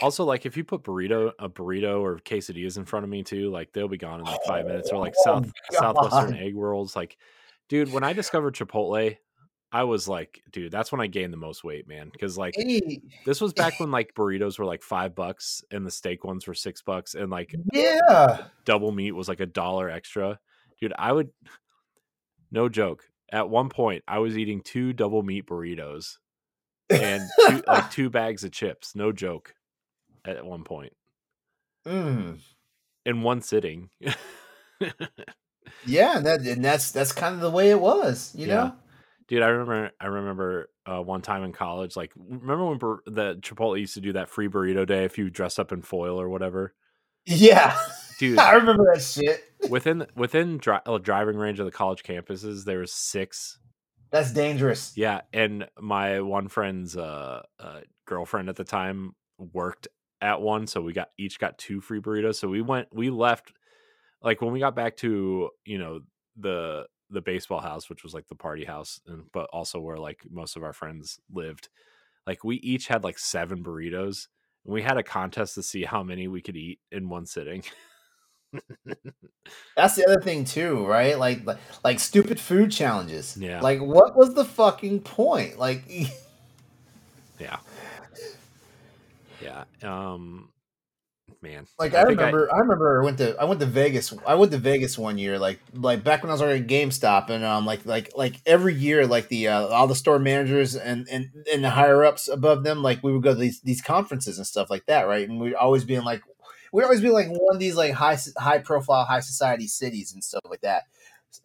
Also, like if you put burrito, a burrito or quesadillas in front of me too, like they'll be gone in like five minutes. Or like oh, South. Southwestern egg rolls. Like, dude, when I discovered Chipotle, I was like, dude, that's when I gained the most weight, man. Because like this was back when (laughs) like burritos were like five bucks and the steak ones were six bucks, and like yeah, double meat was like a dollar extra. Dude, I would, (sighs) no joke. At one point, I was eating two double meat burritos and two, like (laughs) two bags of chips. No joke at one point. Mm. In one sitting. (laughs) yeah, and that and that's that's kind of the way it was, you yeah. know. Dude, I remember I remember uh, one time in college, like remember when bur- the Chipotle used to do that free burrito day if you dressed up in foil or whatever. Yeah, (laughs) dude, I remember that shit. within within dri- uh, driving range of the college campuses, there was six. That's dangerous. Yeah, and my one friend's uh, uh, girlfriend at the time worked at one, so we got each got two free burritos. So we went, we left, like when we got back to you know the the baseball house, which was like the party house, and but also where like most of our friends lived. Like we each had like seven burritos, and we had a contest to see how many we could eat in one sitting. (laughs) That's the other thing too, right? Like, like, like stupid food challenges. Yeah. Like, what was the fucking point? Like, (laughs) yeah. Yeah. Um man. Like I, I remember, I, I, remember I went to I went to Vegas. I went to Vegas one year, like like back when I was already at GameStop, and um like like like every year, like the uh, all the store managers and and and the higher ups above them, like we would go to these these conferences and stuff like that, right? And we'd always be in like we'd always be like one of these like high high profile high society cities and stuff like that.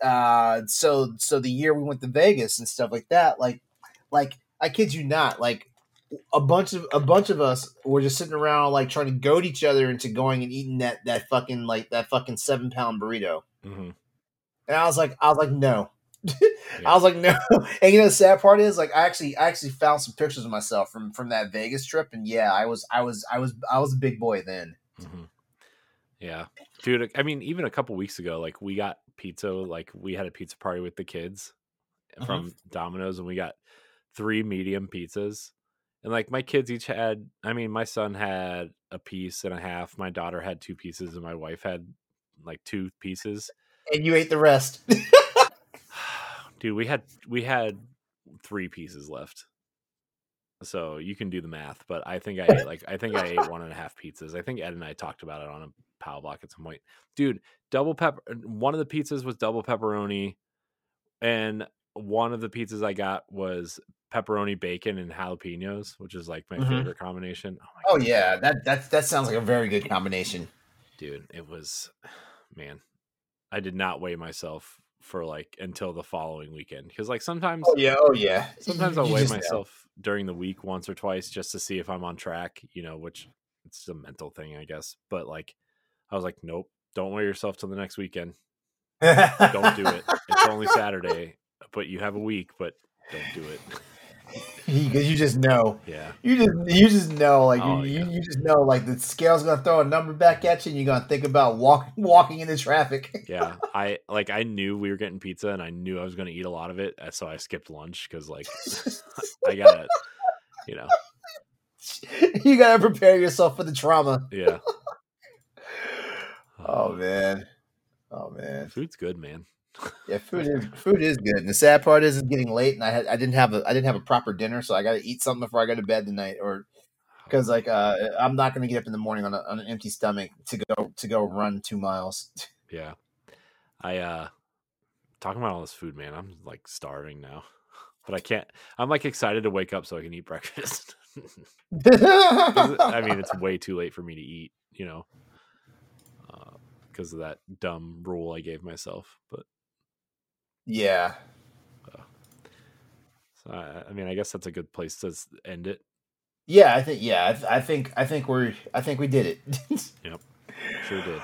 Uh, so so the year we went to Vegas and stuff like that, like like I kid you not, like a bunch of a bunch of us were just sitting around like trying to goad each other into going and eating that that fucking like that fucking seven pound burrito. Mm-hmm. And I was like, I was like, no. (laughs) yeah. I was like, no. (laughs) And you know, the sad part is, like, I actually, I actually found some pictures of myself from from that Vegas trip, and yeah, I was, I was, I was, I was a big boy then. Mm-hmm. Yeah, dude. I mean, even a couple weeks ago, like, we got pizza. Like, we had a pizza party with the kids mm-hmm. from Domino's, and we got three medium pizzas and like my kids each had i mean my son had a piece and a half my daughter had two pieces and my wife had like two pieces. And you ate the rest. (sighs) Dude we had we had three pieces left. So you can do the math but i think i ate like i think i ate one and a half pizzas. I think ed and i talked about it on a pow block at some point. Dude double pepper uh, one of the pizzas was double pepperoni and one of the pizzas i got was pepperoni, bacon, and jalapenos, which is like my mm-hmm. favorite combination. Oh, oh yeah, that that that sounds like a very good combination, dude. It was, (sighs) man, I did not weigh myself for like until the following weekend because like sometimes, oh yeah, oh yeah, sometimes (laughs) I'll weigh myself know. during the week once or twice just to see if I'm on track, you know, which it's a mental thing, I guess. But like, I was like, nope, don't weigh yourself till the next weekend. (laughs) don't do it. It's only Saturday, but you have a week, but don't do it. (laughs) because you just know. Yeah. You just you just know like oh, you, yeah. you just know like the scale's gonna throw a number back at you and you're gonna think about walking walking into traffic. (laughs) yeah. I like I knew we were getting pizza and I knew I was gonna eat a lot of it, uh, so I skipped lunch because like (laughs) I gotta you know (laughs) you gotta prepare yourself for the trauma. Yeah. oh man. Oh man. Food's good, man yeah, (laughs) food is food is good. And the sad part is it's getting late, and I had I didn't have a I didn't have a proper dinner, so I got to eat something before I go to bed tonight, or because like uh, I'm not going to get up in the morning on, a, on an empty stomach to go to go run two miles. (laughs) Yeah, I uh talking about all this food, man. I'm like starving now, (laughs) but I can't. I'm like excited to wake up so I can eat breakfast. I mean, it's way too late for me to eat, you know, because uh, of that dumb rule I gave myself. But yeah. So I, I mean, I guess that's a good place to end it. Yeah, I think. Yeah, I, th- I think. I think we're. I think we did it. (laughs) yep, sure did.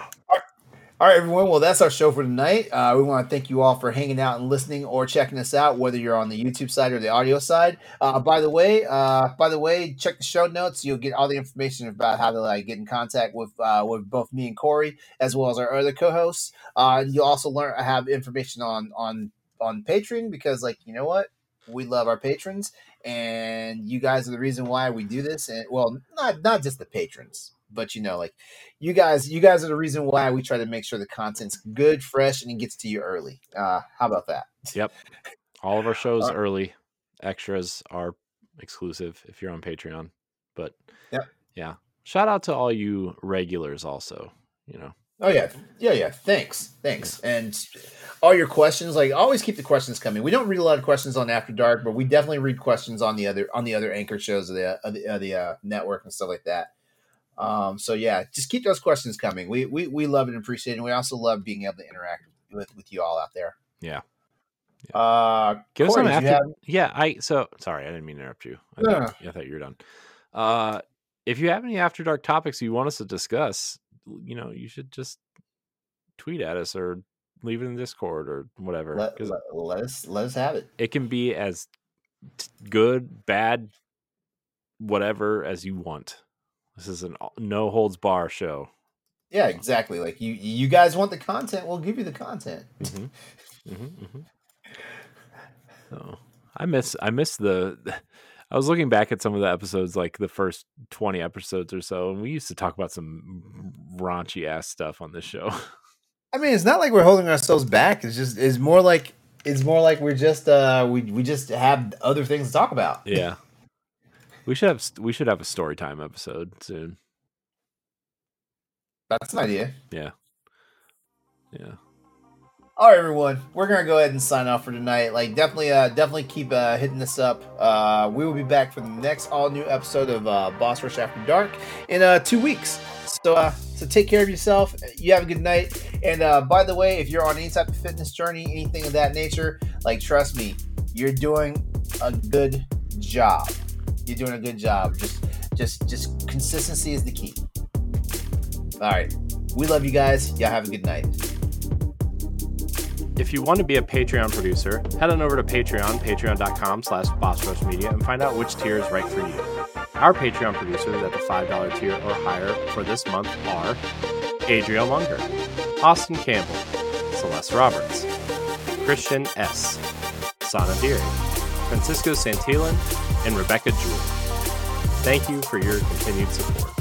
All right, everyone. Well, that's our show for tonight. Uh, we want to thank you all for hanging out and listening or checking us out, whether you're on the YouTube side or the audio side. Uh, by the way, uh, by the way, check the show notes. You'll get all the information about how to like get in contact with uh, with both me and Corey, as well as our other co-hosts. Uh, you'll also learn have information on on on Patreon because, like, you know what, we love our patrons, and you guys are the reason why we do this. And well, not not just the patrons, but you know, like you guys, you guys are the reason why we try to make sure the content's good, fresh, and it gets to you early. Uh, how about that? Yep. All of our shows uh, early. Extras are exclusive if you're on Patreon. But yep. yeah. Shout out to all you regulars also, you know. Oh yeah, yeah, yeah. Thanks, thanks, and all your questions. Like always, keep the questions coming. We don't read a lot of questions on After Dark, but we definitely read questions on the other on the other anchor shows of the of the, of the uh, network and stuff like that. Um, so yeah, just keep those questions coming. We we we love it and appreciate it. And we also love being able to interact with with you all out there. Yeah. yeah. Uh, Give Corey, us some after. Have... Yeah, I so sorry, I didn't mean to interrupt you. I, thought, I thought you were done. Uh, if you have any after dark topics you want us to discuss, you know, you should just tweet at us or leave it in Discord or whatever. Let, let, let us let us have it. It can be as good, bad, whatever as you want. This is an no holds bar show. Yeah, exactly. Like you, you guys want the content, we'll give you the content. Mm-hmm. Mm-hmm, mm-hmm. (laughs) Oh, I miss, I miss the. (laughs) I was looking back at some of the episodes, like the first 20 episodes or so, and we used to talk about some raunchy ass stuff on this show. (laughs) I mean, it's not like we're holding ourselves back. It's just it's more like it's more like we're just uh we we just have other things to talk about. Yeah. We should have we should have a story time episode soon. That's an idea. Yeah. Yeah. All right, everyone. We're gonna go ahead and sign off for tonight. Like, definitely, uh, definitely keep uh, hitting this up. Uh, we will be back for the next all new episode of uh, Boss Rush After Dark in uh, two weeks. So, uh, so take care of yourself. You have a good night. And uh, by the way, if you're on any type of fitness journey, anything of that nature, like trust me, you're doing a good job. You're doing a good job. Just, just, just consistency is the key. All right. We love you guys. Y'all have a good night. If you want to be a Patreon producer, head on over to Patreon, patreon.com slash bossrushmedia, and find out which tier is right for you. Our Patreon producers at the $5 tier or higher for this month are Adriel Munger, Austin Campbell, Celeste Roberts, Christian S., Sana Deary, Francisco Santillan, and Rebecca Jewell. Thank you for your continued support.